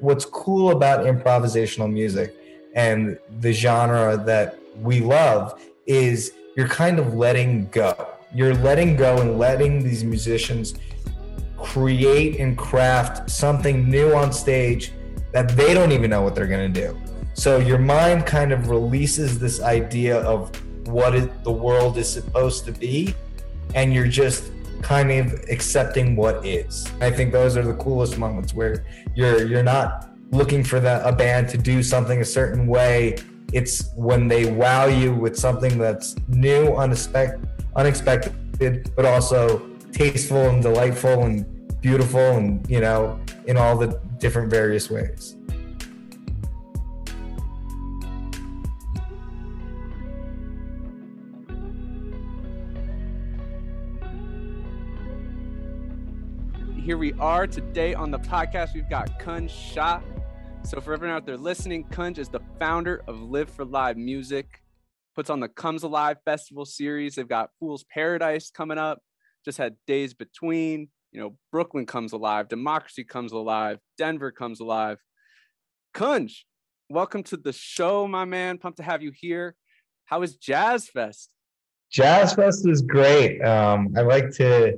what's cool about improvisational music and the genre that we love is you're kind of letting go. You're letting go and letting these musicians create and craft something new on stage that they don't even know what they're going to do. So your mind kind of releases this idea of what it, the world is supposed to be, and you're just kind of accepting what is. I think those are the coolest moments where you're you're not looking for the, a band to do something a certain way. It's when they wow you with something that's new, unexpected, unexpected, but also tasteful and delightful and beautiful, and you know, in all the different various ways. Here we are today on the podcast. We've got Kunj Shah. So for everyone out there listening, Kunj is the founder of Live for Live Music, puts on the Comes Alive Festival series. They've got Fool's Paradise coming up, just had Days Between, you know, Brooklyn comes alive, Democracy comes alive, Denver comes alive. Kunj, welcome to the show, my man. Pumped to have you here. How is Jazz Fest? Jazz Fest is great. Um, I like to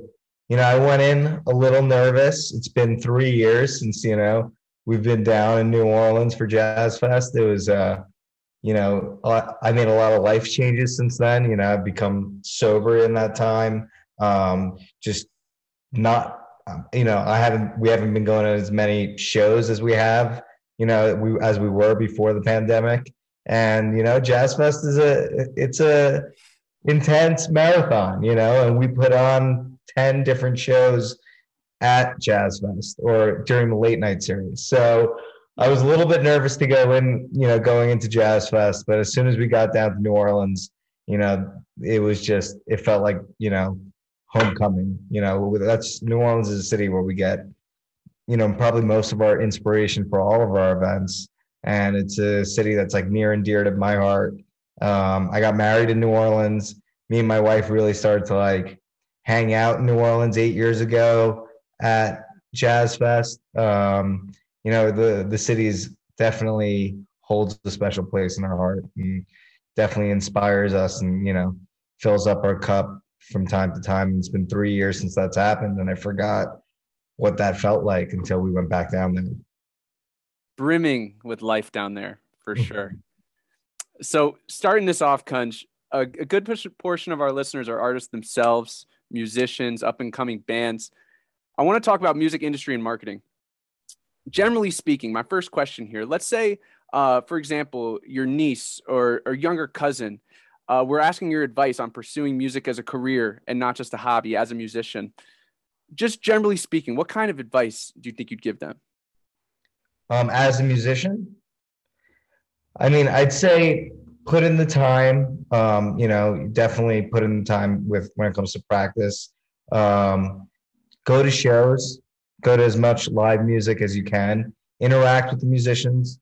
you know, I went in a little nervous. It's been three years since, you know, we've been down in New Orleans for Jazz Fest. It was, uh, you know, I made a lot of life changes since then. You know, I've become sober in that time. Um, just not, um, you know, I haven't, we haven't been going to as many shows as we have, you know, we, as we were before the pandemic. And, you know, Jazz Fest is a, it's a intense marathon, you know, and we put on 10 different shows at Jazz Fest or during the late night series. So I was a little bit nervous to go in, you know, going into Jazz Fest, but as soon as we got down to New Orleans, you know, it was just it felt like, you know, homecoming. You know, that's New Orleans is a city where we get, you know, probably most of our inspiration for all of our events. And it's a city that's like near and dear to my heart. Um, I got married in New Orleans. Me and my wife really started to like hang out in New Orleans eight years ago at Jazz Fest. Um, you know, the the city's definitely holds a special place in our heart and definitely inspires us and you know fills up our cup from time to time. It's been three years since that's happened, and I forgot what that felt like until we went back down there. Brimming with life down there for sure. so, starting this off, Kunj, a, a good portion of our listeners are artists themselves musicians, up and coming bands. I want to talk about music industry and marketing. Generally speaking, my first question here let's say, uh, for example, your niece or, or younger cousin, uh, we're asking your advice on pursuing music as a career and not just a hobby as a musician. Just generally speaking, what kind of advice do you think you'd give them? Um, as a musician, I mean, I'd say put in the time. Um, you know, definitely put in the time with when it comes to practice. Um, go to shows, go to as much live music as you can. Interact with the musicians.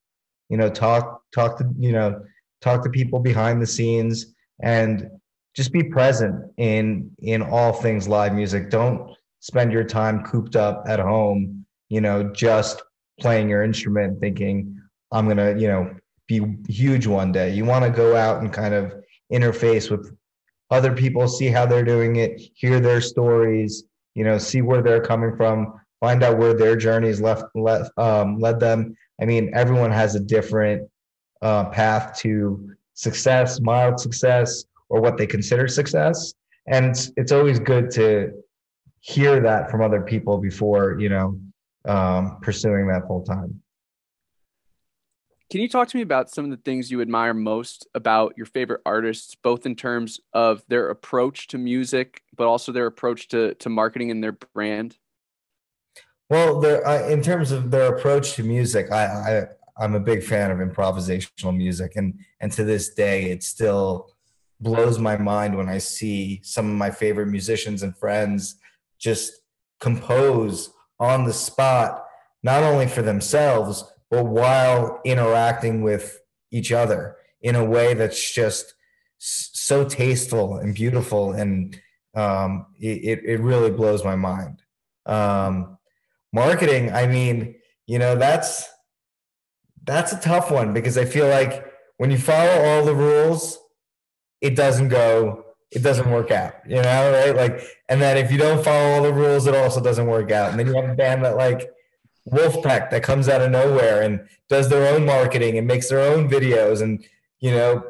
You know, talk talk to you know talk to people behind the scenes and just be present in in all things live music. Don't spend your time cooped up at home. You know, just playing your instrument, thinking I'm gonna you know be huge one day. You want to go out and kind of interface with other people, see how they're doing it, hear their stories, you know, see where they're coming from, find out where their journeys left, left um, led them. I mean, everyone has a different uh, path to success, mild success, or what they consider success, and it's it's always good to hear that from other people before you know um, pursuing that full time. Can you talk to me about some of the things you admire most about your favorite artists, both in terms of their approach to music, but also their approach to, to marketing and their brand? Well, uh, in terms of their approach to music, I, I I'm a big fan of improvisational music, and and to this day, it still blows my mind when I see some of my favorite musicians and friends just compose on the spot, not only for themselves but while interacting with each other in a way that's just so tasteful and beautiful and um, it, it really blows my mind um, marketing i mean you know that's that's a tough one because I feel like when you follow all the rules, it doesn't go, it doesn't work out, you know, right? Like, and then if you don't follow all the rules, it also doesn't work out. And then you have a band that like Vulfpeck that comes out of nowhere and does their own marketing and makes their own videos and, you know,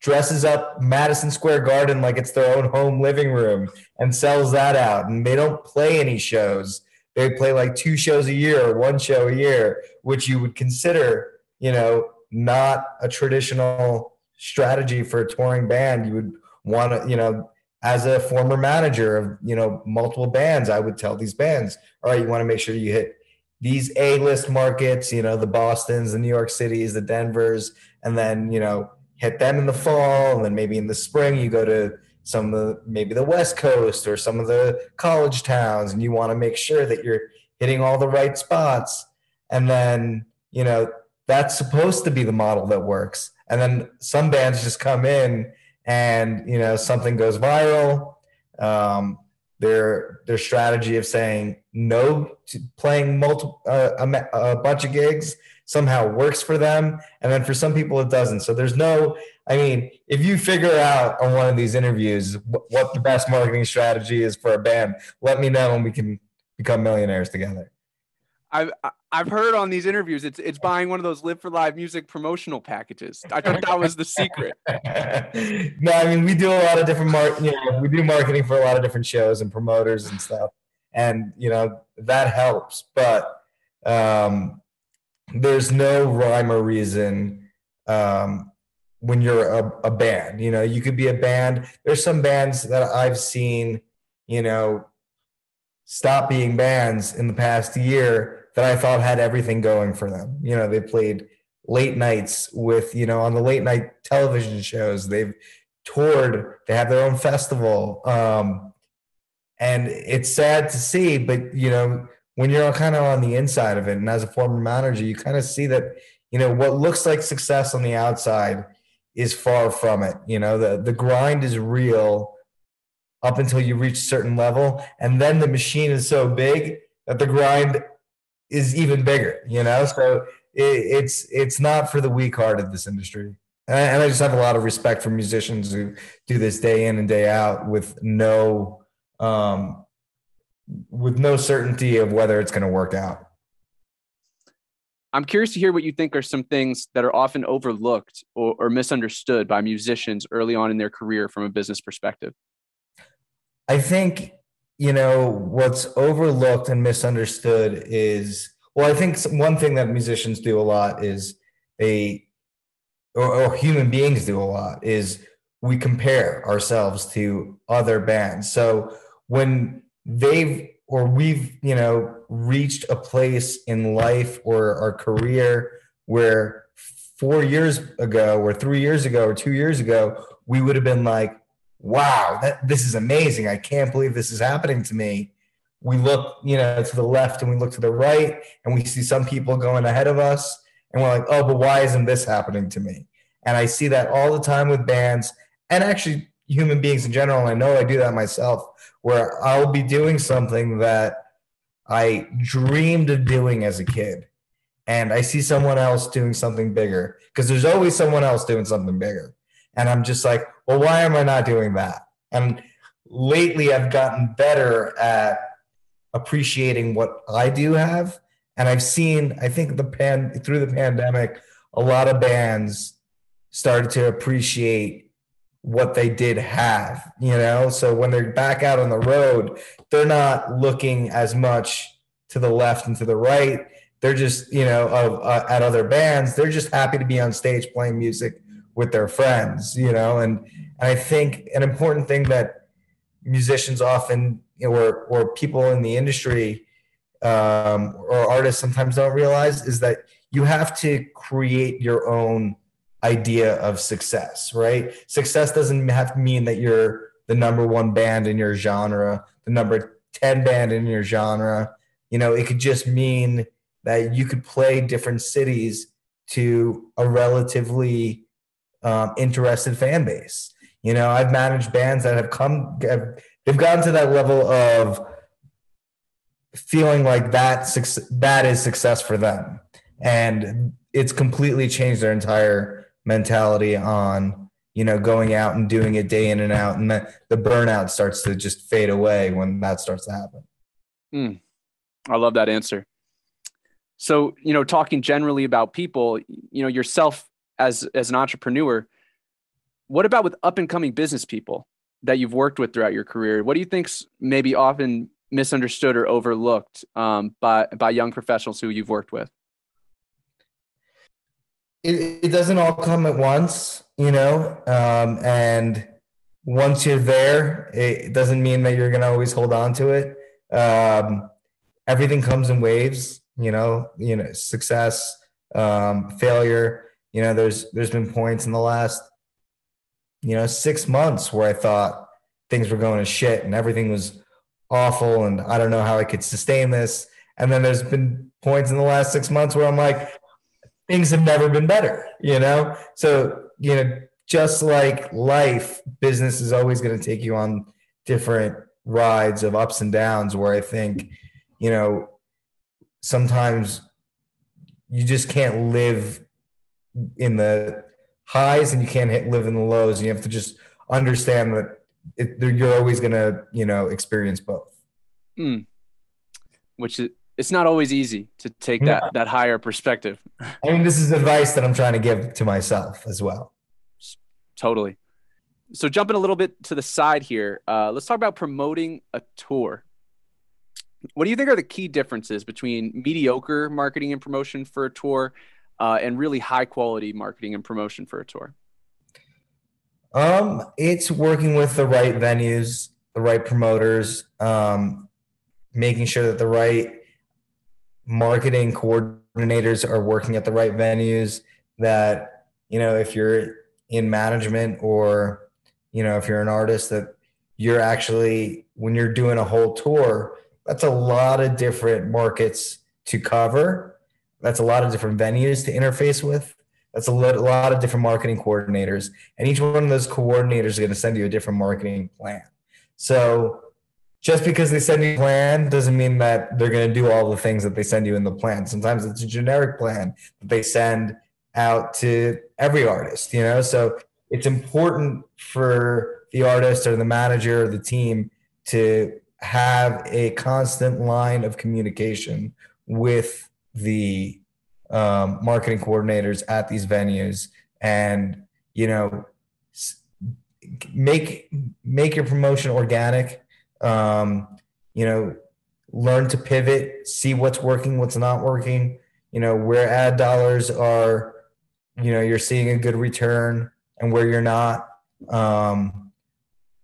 dresses up Madison Square Garden like it's their own home living room and sells that out. And they don't play any shows. They play like two shows a year or one show a year, which you would consider, you know, not a traditional strategy for a touring band. You would want to, you know, as a former manager of, you know, multiple bands, I would tell these bands, all right, you want to make sure you hit these A-list markets, you know, the Bostons, the New York Cities, the Denvers, and then, you know, hit them in the fall, and then maybe in the spring you go to some of the maybe the West Coast or some of the college towns, and you want to make sure that you're hitting all the right spots. And then, you know, that's supposed to be the model that works. And then some bands just come in and you know something goes viral. Um, their their strategy of saying no to playing multiple uh, a, a bunch of gigs somehow works for them. And then for some people it doesn't. So there's no i mean if you figure out on one of these interviews what the best marketing strategy is for a band let me know and we can become millionaires together I've I've heard on these interviews it's it's buying one of those live for live music promotional packages. I thought that was the secret. no, I mean we do a lot of different mar- you know, we do marketing for a lot of different shows and promoters and stuff. And you know, that helps, but um there's no rhyme or reason um when you're a, a band. You know, you could be a band. There's some bands that I've seen, you know, stop being bands in the past year that I thought had everything going for them. You know, they played late nights with, you know, on the late night television shows. They've toured, they have their own festival. Um, and it's sad to see, but, you know, when you're kind of on the inside of it, and as a former manager, you kind of see that, you know, what looks like success on the outside is far from it. You know, the, the grind is real up until you reach a certain level. And then the machine is so big that the grind is even bigger, you know? So it, it's it's not for the weak hearted this industry. And I, and I just have a lot of respect for musicians who do this day in and day out with no um, with no certainty of whether it's going to work out. I'm curious to hear what you think are some things that are often overlooked or, or, misunderstood by musicians early on in their career from a business perspective. I think you know what's overlooked and misunderstood is well i think one thing that musicians do a lot is they or, or, human beings do a lot is we compare ourselves to other bands. So when they've or we've you know reached a place in life or our career where four years ago or three years ago or two years ago we would have been like wow, that, this is amazing. I can't believe this is happening to me. We look, you know, to the left and we look to the right and we see some people going ahead of us and we're like, oh, but why isn't this happening to me? And I see that all the time with bands and actually human beings in general. I know I do that myself where I'll be doing something that I dreamed of doing as a kid. And I see someone else doing something bigger because there's always someone else doing something bigger. And I'm just like, well, why am I not doing that? And lately, I've gotten better at appreciating what I do have. And I've seen, I think the pan through the pandemic, a lot of bands started to appreciate what they did have, you know? So when they're back out on the road, they're not looking as much to the left and to the right. They're just, you know, of, uh, at other bands. They're just happy to be on stage playing music with their friends, you know, and, and I think an important thing that musicians often, you know, or, or people in the industry um, or artists sometimes don't realize is that you have to create your own idea of success, right? Success doesn't have to mean that you're the number one band in your genre, the number 10 band in your genre. You know, it could just mean that you could play different cities to a relatively um, interested fan base. You know, I've managed bands that have come, have, they've gotten to that level of feeling like that that is success for them, and it's completely changed their entire mentality on you know going out and doing it day in and out. And the, the burnout starts to just fade away when that starts to happen. Mm, i love that answer. So you know talking generally about people you know yourself as as an entrepreneur what about with up and coming business people that you've worked with throughout your career what do you think's maybe often misunderstood or overlooked um, by by young professionals who you've worked with it, it doesn't all come at once, you know, um, and once you're there, it doesn't mean that you're going to always hold on to it. Um, everything comes in waves, you know, you know, success, um, failure. You know, there's there's been points in the last, you know, six months where I thought things were going to shit and everything was awful, and I don't know how I could sustain this. And then there's been points in the last six months where I'm like, things have never been better, you know? So, you know, just like life, business is always going to take you on different rides of ups and downs where I think, you know, sometimes you just can't live in the highs and you can't hit, live in the lows. And you have to just understand that it, you're always going to, you know, experience both. Mm. Which is, it's not always easy to take that that higher perspective. I mean, this is advice that I'm trying to give to myself as well. Totally. So jumping a little bit to the side here, uh, let's talk about promoting a tour. What do you think are the key differences between mediocre marketing and promotion for a tour uh, and really high quality marketing and promotion for a tour? Um, it's working with the right venues, the right promoters, um, making sure that the right marketing coordinators are working at the right venues that you know if you're in management or you know if you're an artist that you're actually when you're doing a whole tour that's a lot of different markets to cover that's a lot of different venues to interface with that's a lot of different marketing coordinators and each one of those coordinators is going to send you a different marketing plan so just because they send you a plan doesn't mean that they're going to do all the things that they send you in the plan. Sometimes it's a generic plan that they send out to every artist, you know? So it's important for the artist or the manager or the team to have a constant line of communication with the um, marketing coordinators at these venues and, you know, make make your promotion organic um, you know, learn to pivot, see what's working, what's not working, you know, where ad dollars are, you know, you're seeing a good return and where you're not. Um,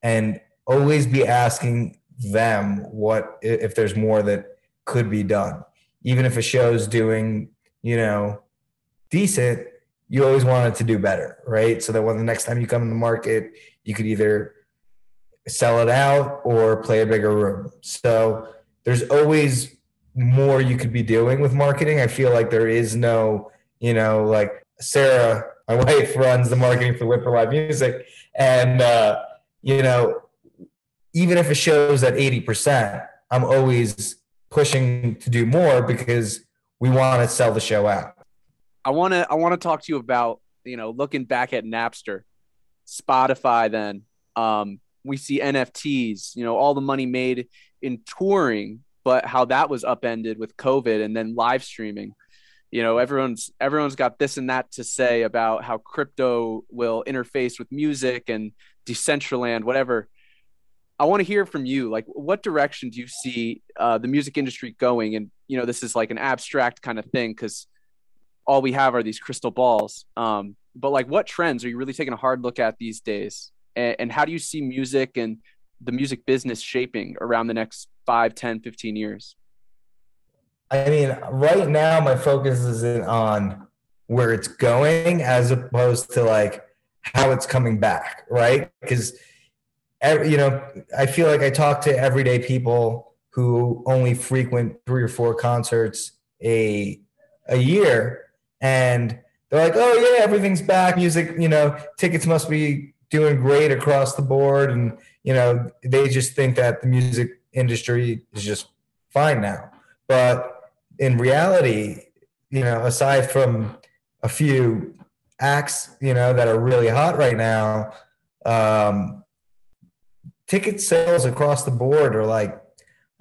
and always be asking them what if there's more that could be done. Even if a show's doing, you know, decent, you always want it to do better, right? So that when the next time you come in the market, you could either sell it out or play a bigger room. So there's always more you could be doing with marketing. I feel like there is no, you know, like Sarah, my wife runs the marketing for for Live Music. And, uh, you know, even if it shows at 80%, I'm always pushing to do more because we want to sell the show out. I want to, I want to talk to you about, you know, looking back at Napster, Spotify then, um, we see NFTs, you know, all the money made in touring, but how that was upended with COVID and then live streaming. You know, everyone's everyone's got this and that to say about how crypto will interface with music and Decentraland, whatever. I want to hear from you. Like, what direction do you see uh, the music industry going? And you know, this is like an abstract kind of thing because all we have are these crystal balls. Um, but like, what trends are you really taking a hard look at these days? and, and how do you see music and the music business shaping around the next 5 10 15 years i mean right now my focus is on where it's going as opposed to like how it's coming back right because you know i feel like i talk to everyday people who only frequent three or four concerts a a year. And they're like oh yeah everything's back. Music you know tickets must be doing great across the board. And you know they just think that the music industry is just fine now. But in reality you know aside from a few acts, you know, that are really hot right now, um, ticket sales across the board are like,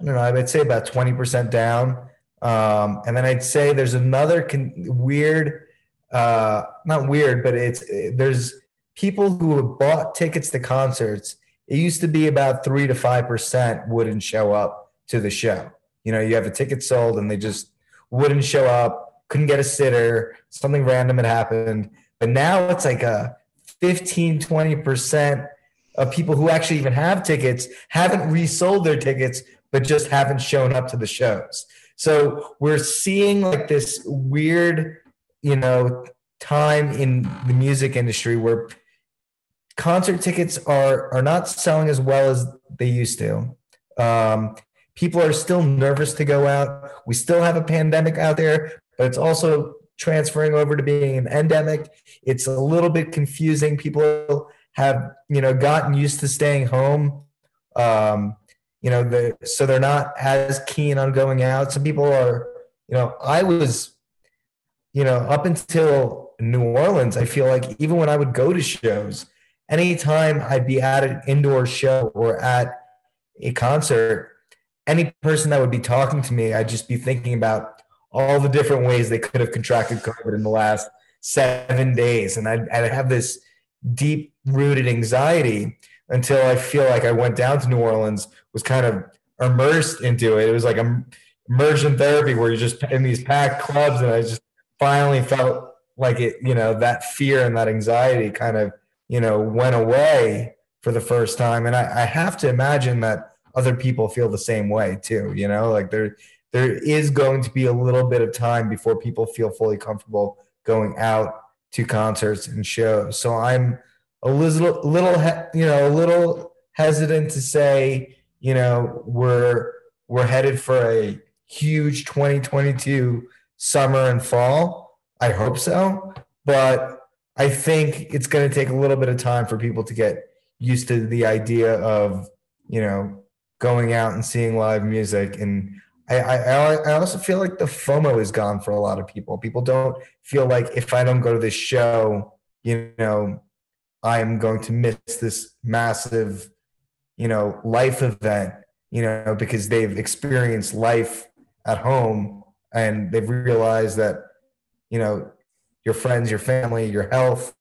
I don't know, I'd say about 20% down. Um, and then I'd say there's another con- weird, uh, not weird, but it's, there's people who have bought tickets to concerts. It used to be about three to 5% wouldn't show up to the show. You know, you have a ticket sold and they just wouldn't show up, couldn't get a sitter, something random had happened. But now it's like a 15, 20% of people who actually even have tickets haven't resold their tickets, but just haven't shown up to the shows. So we're seeing like this weird, you know, time in the music industry where concert tickets are are not selling as well as they used to. Um, people are still nervous to go out. We still have a pandemic out there, but it's also transferring over to being an endemic. It's a little bit confusing. People have, you know, gotten used to staying home. Um, you know, the, so they're not as keen on going out. Some people are, you know, I was, you know, up until New Orleans, I feel like even when I would go to shows, anytime I'd be at an indoor show or at a concert, any person that would be talking to me, I'd just be thinking about all the different ways they could have contracted COVID in the last seven days. And I'd, I'd have this deep rooted anxiety until I feel like I went down to New Orleans, was kind of immersed into it. It was like a immersion therapy where you're just in these packed clubs. And I just finally felt like it, you know, that fear and that anxiety kind of, you know, went away for the first time. And I, I have to imagine that other people feel the same way too, you know, like there, there is going to be a little bit of time before people feel fully comfortable going out to concerts and shows. So I'm a little, little, you know, a little hesitant to say, you know, we're we're headed for a huge 2022 summer and fall. I hope so, but I think it's going to take a little bit of time for people to get used to the idea of, you know, going out and seeing live music and I, I, I also feel like the FOMO is gone for a lot of people. People don't feel like if I don't go to this show, you know, I'm going to miss this massive, you know, life event, you know, because they've experienced life at home and they've realized that, you know, your friends, your family, your health,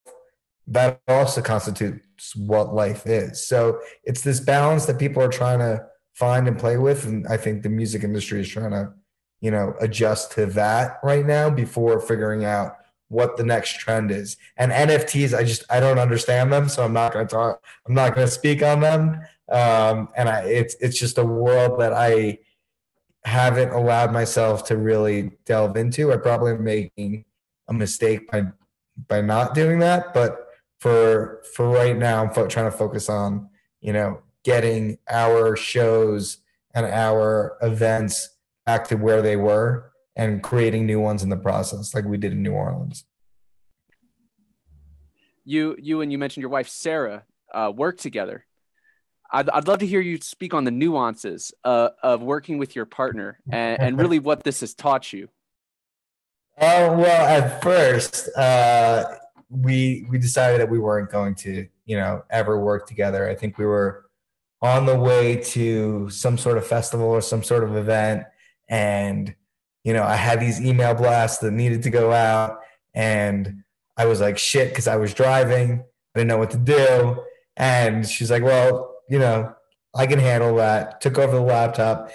that also constitutes what life is. So it's this balance that people are trying to find and play with. And I think the music industry is trying to, you know, adjust to that right now before figuring out what the next trend is. And NFTs, I just I don't understand them, so I'm not going to talk. I'm not going to speak on them. Um, and I, it's it's just a world that I haven't allowed myself to really delve into. I probably making a mistake by by not doing that, but for for right now, I'm fo- trying to focus on you know getting our shows and our events back to where they were and creating new ones in the process like we did in New Orleans. You you and you mentioned your wife Sarah uh, work together. I'd, I'd love to hear you speak on the nuances uh, of working with your partner and, and really what this has taught you. Oh well, at first, uh, we we decided that we weren't going to, you know, ever work together. I think we were on the way to some sort of festival or some sort of event. And you know i had these email blasts that needed to go out. And i was like shit because i was driving. I didn't know what to do. And she's like well you know i can handle that. Took over the laptop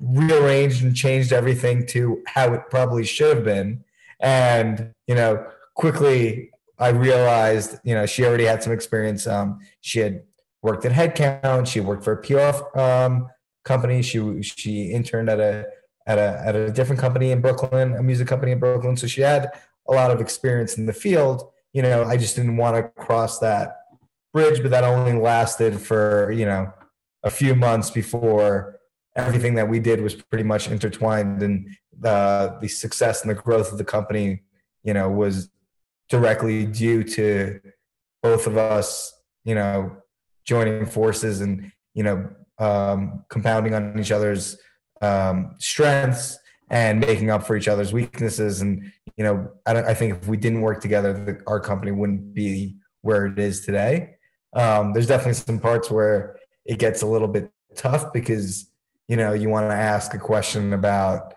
rearranged and changed everything to how it probably should have been. And you know quickly i realized you know she already had some experience. Um, she had worked at Headcount. She worked for a PR um, company. She she interned at a at a at a different company in Brooklyn, a music company in Brooklyn. So she had a lot of experience in the field. You know, I just didn't want to cross that bridge, but that only lasted for you know a few months before everything that we did was pretty much intertwined, and the the success and the growth of the company, you know, was directly due to both of us, you know, joining forces and you know um, compounding on each other's um, strengths and making up for each other's weaknesses. And you know, I, I think if we didn't work together, the, our company wouldn't be where it is today. Um, there's definitely some parts where it gets a little bit tough because you know you want to ask a question about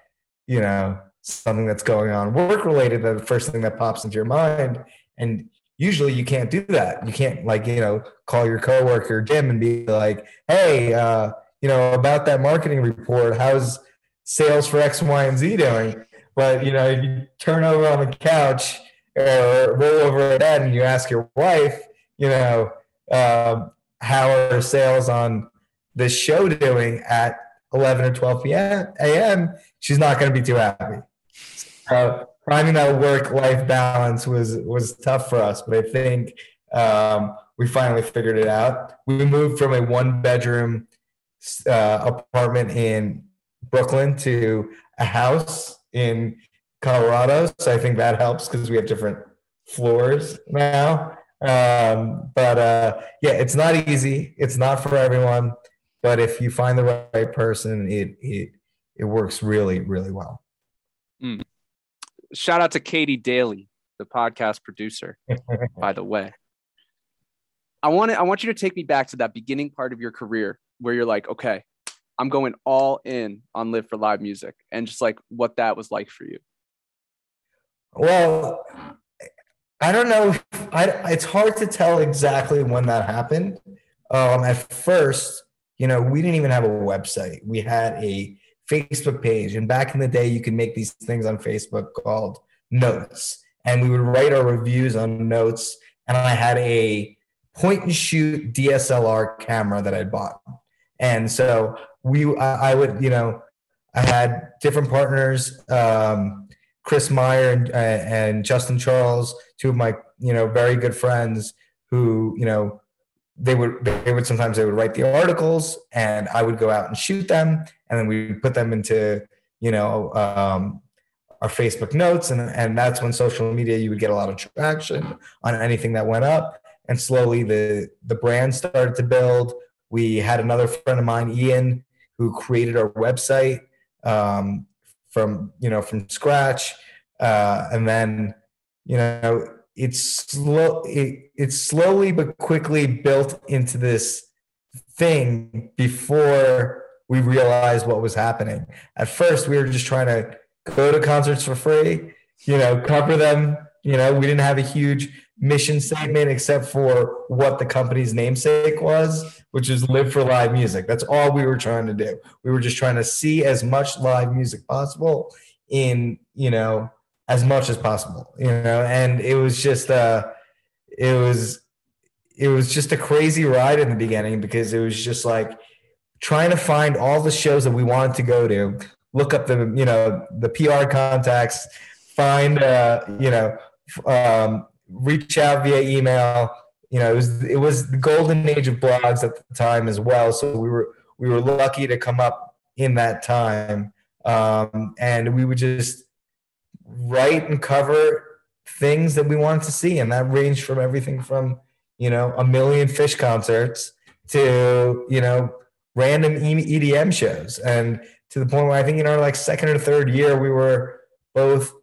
you know something that's going on work related the first thing that pops into your mind and usually you can't do that you can't like you know call your coworker jim and be like hey uh, you know about that marketing report how's sales for x y and z doing but you know if you turn over on the couch or roll over a bed and you ask your wife you know um, how are sales on this show doing at 11 or 12 p.m. a.m., she's not going to be too happy. So finding that work-life balance was was tough for us, but I think um, we finally figured it out. We moved from a one-bedroom uh, apartment in Brooklyn to a house in Colorado, so I think that helps because we have different floors now. Um, but uh, yeah, it's not easy. It's not for everyone. But if you find the right person, it it it works really really well. Mm. Shout out to Katie Daly, the podcast producer. by the way, I want to, I want you to take me back to that beginning part of your career where you're like, okay, I'm going all in on Live for Live Music, and just like what that was like for you. Well, I don't know. I, it's hard to tell exactly when that happened. Um, at first, you know, we didn't even have a website. We had a Facebook page, and back in the day, you could make these things on Facebook called notes, and we would write our reviews on notes. And I had a point and shoot DSLR camera that I bought, and so we, I, would, you know, I had different partners. Um, Chris Meyer and, uh, and Justin Charles, two of my you know very good friends who you know they would they would sometimes they would write the articles and I would go out and shoot them and then we put them into you know um, our Facebook notes and and that's when social media you would get a lot of traction on anything that went up and slowly the the brand started to build. We had another friend of mine, Ian, who created our website. Um, from you know from scratch uh, and then you know it's slow it, it's slowly but quickly built into this thing before we realized what was happening at first we were just trying to go to concerts for free you know cover them you know we didn't have a huge mission statement except for what the company's namesake was, which is live for live music. That's all we were trying to do. We were just trying to see as much live music possible in, you know, as much as possible, you know, and it was just uh it was it was just a crazy ride in the beginning because it was just like trying to find all the shows that we wanted to go to, look up the, you know, the PR contacts, find uh, you know, um, reach out via email. You know, it was it was the golden age of blogs at the time as well. So we were we were lucky to come up in that time, um, and we would just write and cover things that we wanted to see, and that ranged from everything from you know a million Phish concerts to you know random EDM shows, and to the point where I think in our like second or third year we were both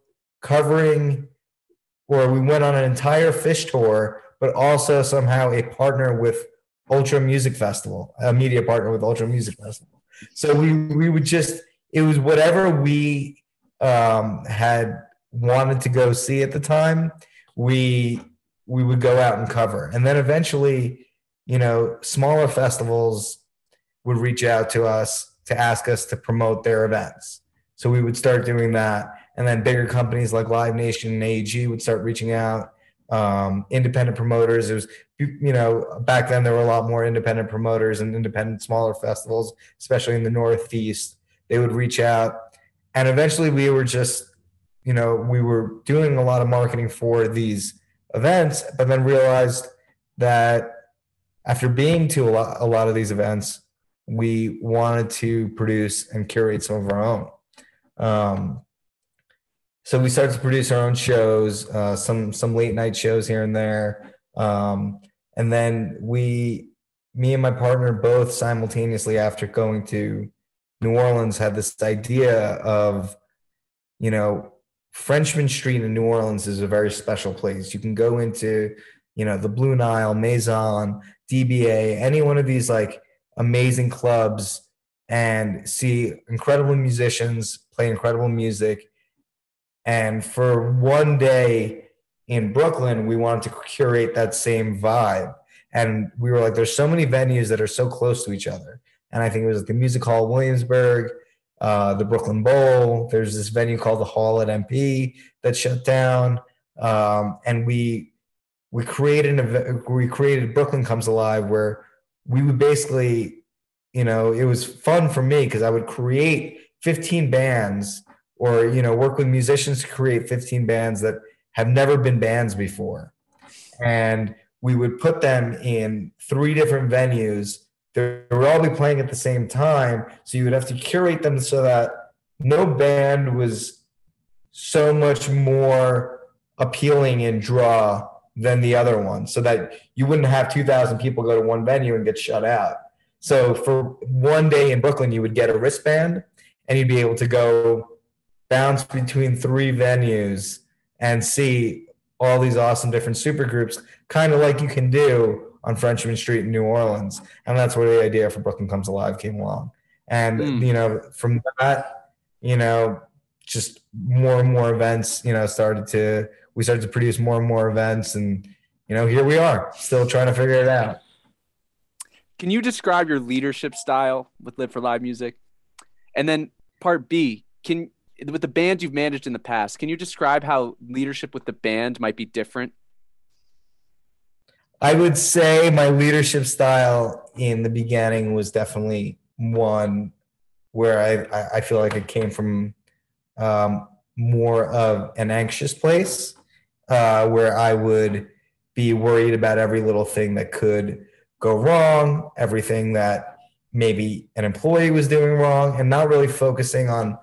covering or we went on an entire Phish tour, but also somehow a partner with Ultra Music Festival, a media partner with Ultra Music Festival. So we we would just it was whatever we um, had wanted to go see at the time. We we would go out and cover, and then eventually, you know, smaller festivals would reach out to us to ask us to promote their events. So we would start doing that and then bigger companies like Live Nation and AEG would start reaching out. Um, independent promoters. It was, you know, back then there were a lot more independent promoters and independent smaller festivals, especially in the Northeast. They would reach out, and eventually we were just, you know, we were doing a lot of marketing for these events, but then realized that after being to a lot, a lot of these events, we wanted to produce and curate some of our own. Um, so we started to produce our own shows, uh, some some late night shows here and there, um, and then we, me and my partner, both simultaneously after going to New Orleans, had this idea of you know, Frenchmen Street in New Orleans is a very special place. You can go into, you know, the Blue Nile, Maison, DBA, any one of these like amazing clubs and see incredible musicians play incredible music. And for one day in Brooklyn, we wanted to curate that same vibe. And we were like, there's so many venues that are so close to each other. And I think it was like the Music Hall Williamsburg, uh, the Brooklyn Bowl. There's this venue called the Hall at MP that shut down. Um, and we we created an event. we created Brooklyn Comes Alive where we would basically, you know, it was fun for me because I would create 15 bands or you know work with musicians to create 15 bands that have never been bands before, and we would put them in three different venues. They would all be playing at the same time, so you would have to curate them so that no band was so much more appealing and draw than the other one so that you wouldn't have 2000 people go to one venue and get shut out. So for one day in brooklyn you would get a wristband and you'd be able to go bounce between three venues and see all these awesome different super groups kind of like you can do on Frenchmen Street in New Orleans. And that's where the idea for Brooklyn Comes Alive came along. And, mm. you know, from that, you know, just more and more events, you know, started to, we started to produce more and more events. And, you know, here we are still trying to figure it out. Can you describe your leadership style with Live for Live Music? And then part B, can with the bands you've managed in the past, can you describe how leadership with the band might be different? I would say my leadership style in the beginning was definitely one where I, I feel like it came from um, more of an anxious place uh, where I would be worried about every little thing that could go wrong, everything that maybe an employee was doing wrong, and not really focusing on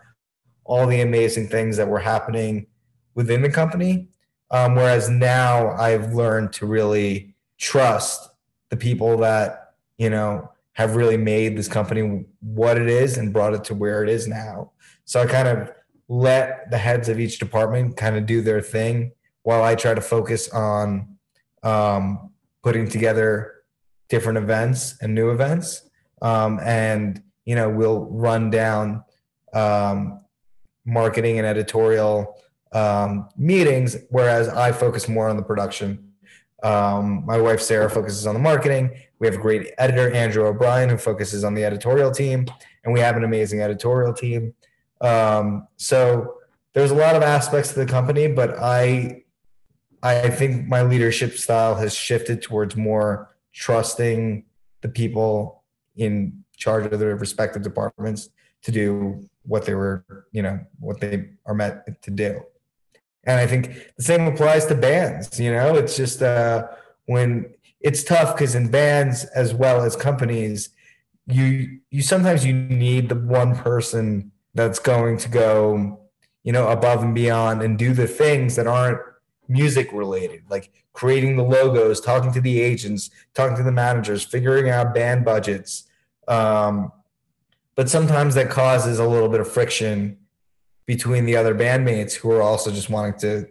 all the amazing things that were happening within the company. Um, whereas now I've learned to really trust the people that, you know, have really made this company what it is and brought it to where it is now. So I kind of let the heads of each department kind of do their thing while I try to focus on um, putting together different events and new events. Um, and, you know, we'll run down um, marketing and editorial um, meetings, whereas I focus more on the production. Um, my wife Sarah focuses on the marketing. We have a great editor, Andrew O'Brien, who focuses on the editorial team, and we have an amazing editorial team. Um, so there's a lot of aspects to the company, but I I think my leadership style has shifted towards more trusting the people in charge of their respective departments to do what they were, you know, what they are meant to do. And I think the same applies to bands, you know, it's just uh, when it's tough because in bands as well as companies, you you sometimes you need the one person that's going to go, you know, above and beyond and do the things that aren't music related, like creating the logos, talking to the agents, talking to the managers, figuring out band budgets, um, but sometimes that causes a little bit of friction between the other bandmates who are also just wanting to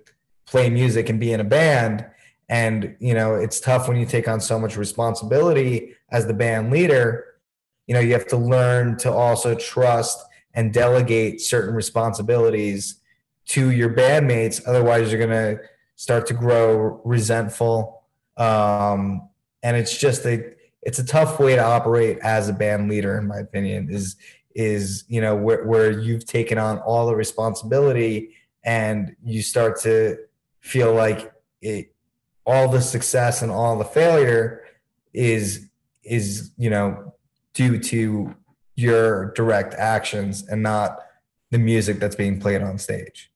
play music and be in a band. And you know it's tough when you take on so much responsibility as the band leader. You know you have to learn to also trust and delegate certain responsibilities to your bandmates. Otherwise you're going to start to grow resentful. Um, and it's just a it's a tough way to operate as a band leader in my opinion is is you know where, where you've taken on all the responsibility and you start to feel like it all the success and all the failure is is you know due to your direct actions and not the music that's being played on stage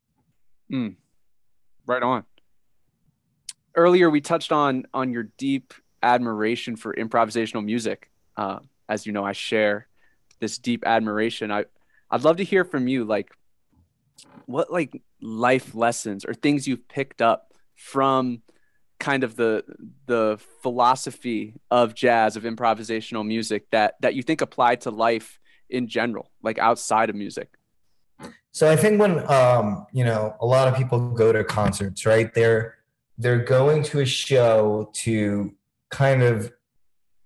mm. right on earlier we touched on on your deep admiration for improvisational music. Uh, as you know, I share this deep admiration. I I'd love to hear from you, like what like life lessons or things you've picked up from kind of the the philosophy of jazz of improvisational music that that you think apply to life in general like outside of music So I think when um, you know a lot of people go to concerts, right? They're they're going to a show to kind of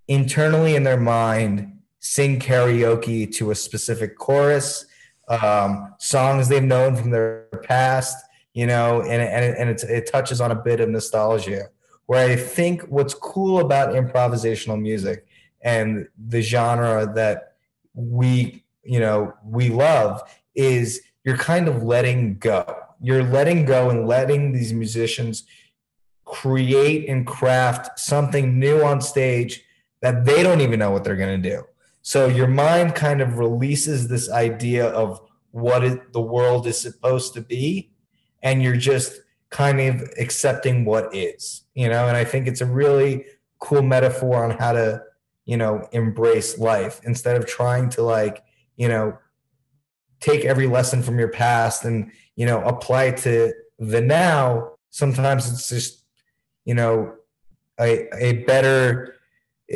internally in their mind sing karaoke to a specific chorus, um, songs they've known from their past, you know, and and, and it touches on a bit of nostalgia. Where I think what's cool about improvisational music and the genre that we you know we love is you're kind of letting go. You're letting go and letting these musicians create and craft something new on stage that they don't even know what they're going to do. So your mind kind of releases this idea of what it, the world is supposed to be, and you're just kind of accepting what is, you know. And I think it's a really cool metaphor on how to, you know, embrace life instead of trying to like, you know, take every lesson from your past and you know apply to the now. Sometimes it's just, you know, a a better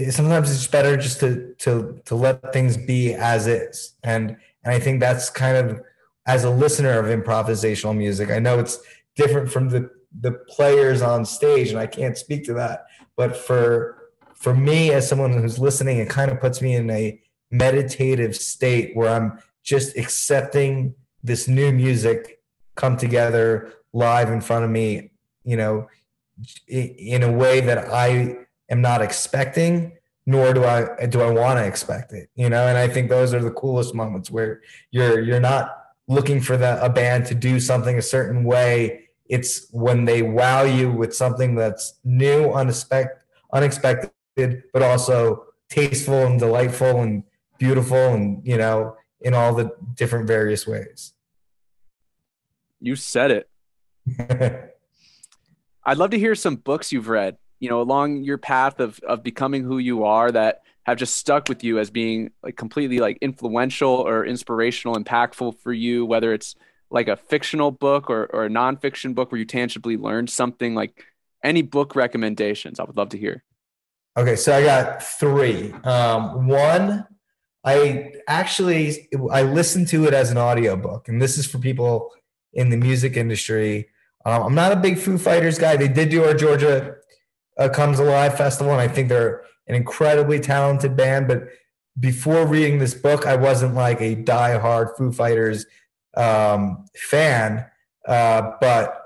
sometimes it's better just to to to let things be as is. And and i think that's kind of as a listener of improvisational music i know it's different from the the players on stage and i can't speak to that. But for for me as someone who's listening it kind of puts me in a meditative state where i'm just accepting this new music come together live in front of me you know in a way that i am not expecting nor do I do I want to expect it, you know. And I think those are the coolest moments where you're you're not looking for the a band to do something a certain way. It's when they wow you with something that's new, unexpected, unexpected, but also tasteful and delightful and beautiful, and you know, in all the different various ways. You said it. I'd love to hear some books you've read you know along your path of of becoming who you are that have just stuck with you as being like completely like influential or inspirational impactful for you whether it's like a fictional book or, or a nonfiction book where you tangibly learned something like any book recommendations? I would love to hear. Okay so i got three. Um, one i actually i listened to it as an audiobook and this is for people in the music industry. Um, i'm not a big foo fighters guy. They did do our georgia uh, Comes Alive Festival, and I think they're an incredibly talented band. But before reading this book, I wasn't like a die-hard Foo Fighters um, fan. Uh, but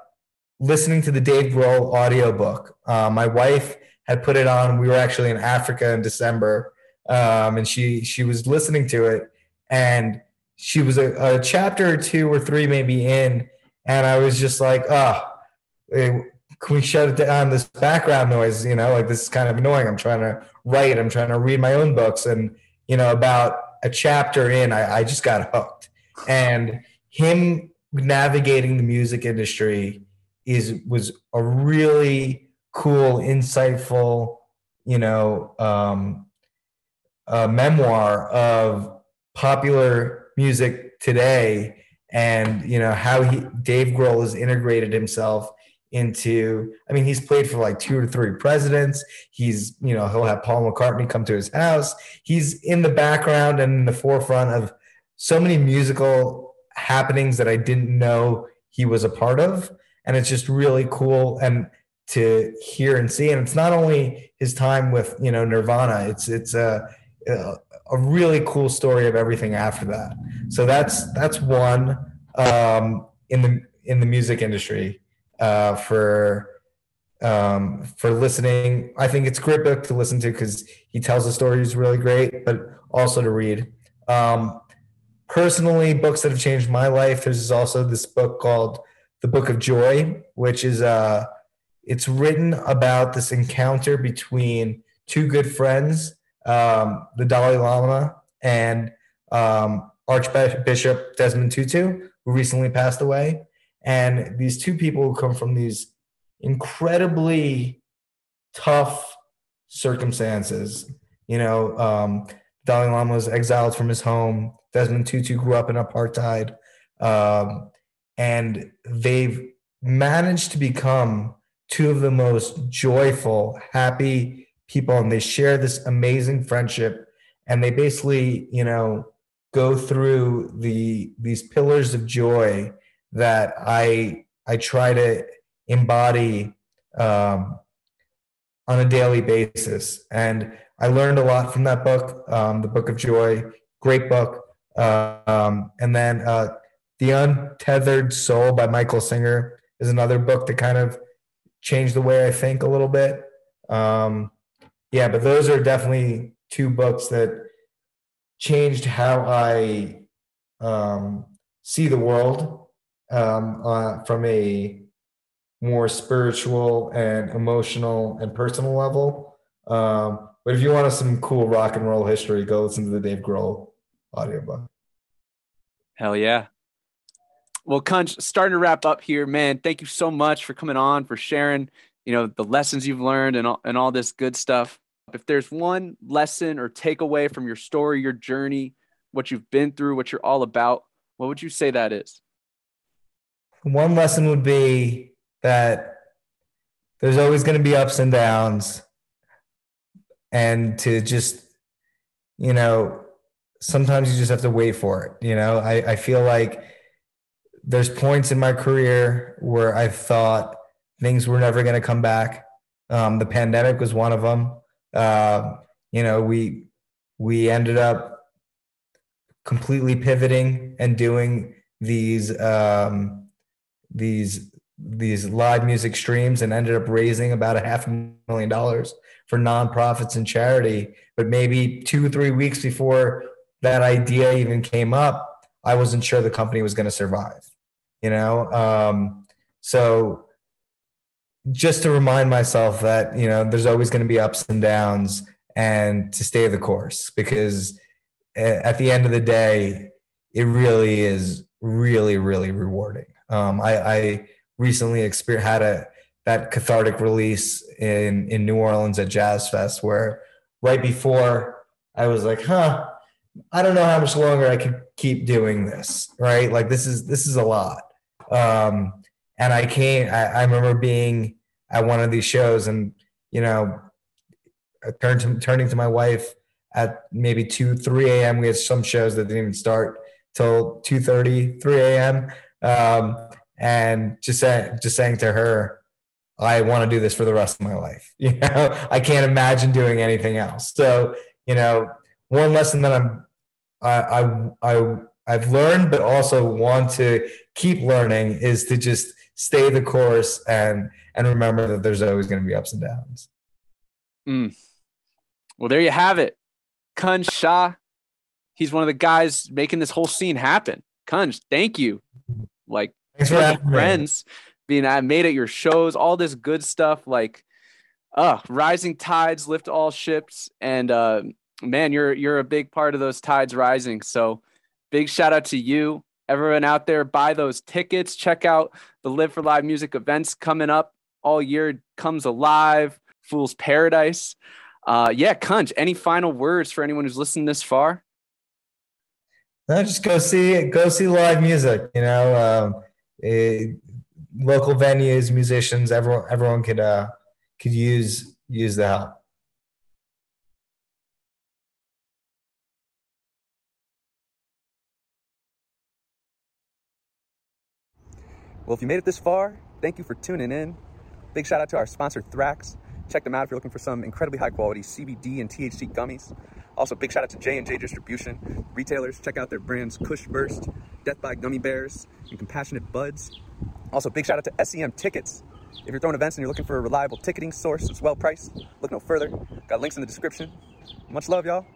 listening to the Dave Grohl audiobook, uh, my wife had put it on. We were actually in Africa in December, um, and she she was listening to it, and she was a, a, chapter or two or three maybe in, and I was just like, oh, can we shut it down this background noise you know like this is kind of annoying. I'm trying to write i'm trying to read my own books and you know about a chapter in i, I just got hooked. And him navigating the music industry is was a really cool insightful you know um, memoir of popular music today and you know how he dave grohl has integrated himself into i mean he's played for like two or three presidents. He's you know he'll have paul mccartney come to his house. He's in the background and in the forefront of so many musical happenings that i didn't know he was a part of. And it's just really cool and to hear and see. And it's not only his time with you know nirvana it's it's a a really cool story of everything after that. So that's that's one um in the in the music industry uh, for um, for listening. I think it's a great book to listen to because he tells the stories really great, but also to read. Um, personally, books that have changed my life. There's also this book called The Book of Joy, which is uh, it's written about this encounter between two good friends, um, the Dalai Lama and um, Archbishop Desmond Tutu, who recently passed away. And these two people who come from these incredibly tough circumstances. You know, um, Dalai Lama was exiled from his home. Desmond Tutu grew up in apartheid. Um, and they've managed to become two of the most joyful, happy people. And they share this amazing friendship. And they basically, you know, go through the these pillars of joy that I I try to embody um, on a daily basis. And I learned a lot from that book, um, the Book of Joy, great book. Um, and then uh, The Untethered Soul by Michael Singer is another book that kind of changed the way I think a little bit. Um, yeah, but those are definitely two books that changed how I um, see the world um, uh, from a more spiritual and emotional and personal level. Um, but if you want some cool rock and roll history, go listen to the Dave Grohl audiobook. Hell yeah. Well, Kunj, starting to wrap up here, man. Thank you so much for coming on, for sharing, you know, the lessons you've learned and all, and all this good stuff. If there's one lesson or takeaway from your story, your journey, what you've been through, what you're all about, what would you say that is? One lesson would be that there's always going to be ups and downs and to just you know sometimes you just have to wait for it you know? I, I feel like there's points in my career where i thought things were never going to come back. Um, the pandemic was one of them uh, you know we we ended up completely pivoting and doing these um, these these live music streams and ended up raising about a half a million dollars for nonprofits and charity. But maybe two three weeks before that idea even came up, I wasn't sure the company was going to survive. You know, um, so just to remind myself that you know there's always going to be ups and downs, and to stay the course because at the end of the day, it really is really really rewarding. Um, I, I recently experienced had a that cathartic release in in New Orleans at Jazz Fest where right before I was like, huh, I don't know how much longer I can keep doing this, right? Like this is this is a lot. Um, and I can't I, I remember being at one of these shows and you know turned to, turning to my wife at maybe 2 3 a.m we had some shows that didn't even start till 2 30 3 a.m um, and just saying just saying to her i want to do this for the rest of my life you know? I can't imagine doing anything else. So you know one lesson that i'm i i, I i've learned but also want to keep learning is to just stay the course and and remember that there's always going to be ups and downs. Mm. well there you have it. Kunj shah. He's one of the guys making this whole scene happen. Kunj thank you like friends me. being at made at your shows, all this good stuff. Like, uh, rising tides lift all ships, and uh, man, you're you're a big part of those tides rising. So, big shout out to you, everyone out there. Buy those tickets. Check out the Live for Live music events coming up all year. Comes alive, Fool's Paradise. Uh, yeah, Kunj. Any final words for anyone who's listened this far? No, just go see go see live music. You know, um, it, local venues, musicians, everyone everyone could uh, could use use the help. Well, if you made it this far, thank you for tuning in. Big shout out to our sponsor, Thrax. Check them out if you're looking for some incredibly high quality CBD and THC gummies. Also, big shout out to J&J Distribution. Retailers, check out their brands Kush Burst, Death by Gummy Bears, and Compassionate Buds. Also, big shout out to SEM Tickets. If you're throwing events and you're looking for a reliable ticketing source that's well priced, look no further. Got links in the description. Much love, y'all.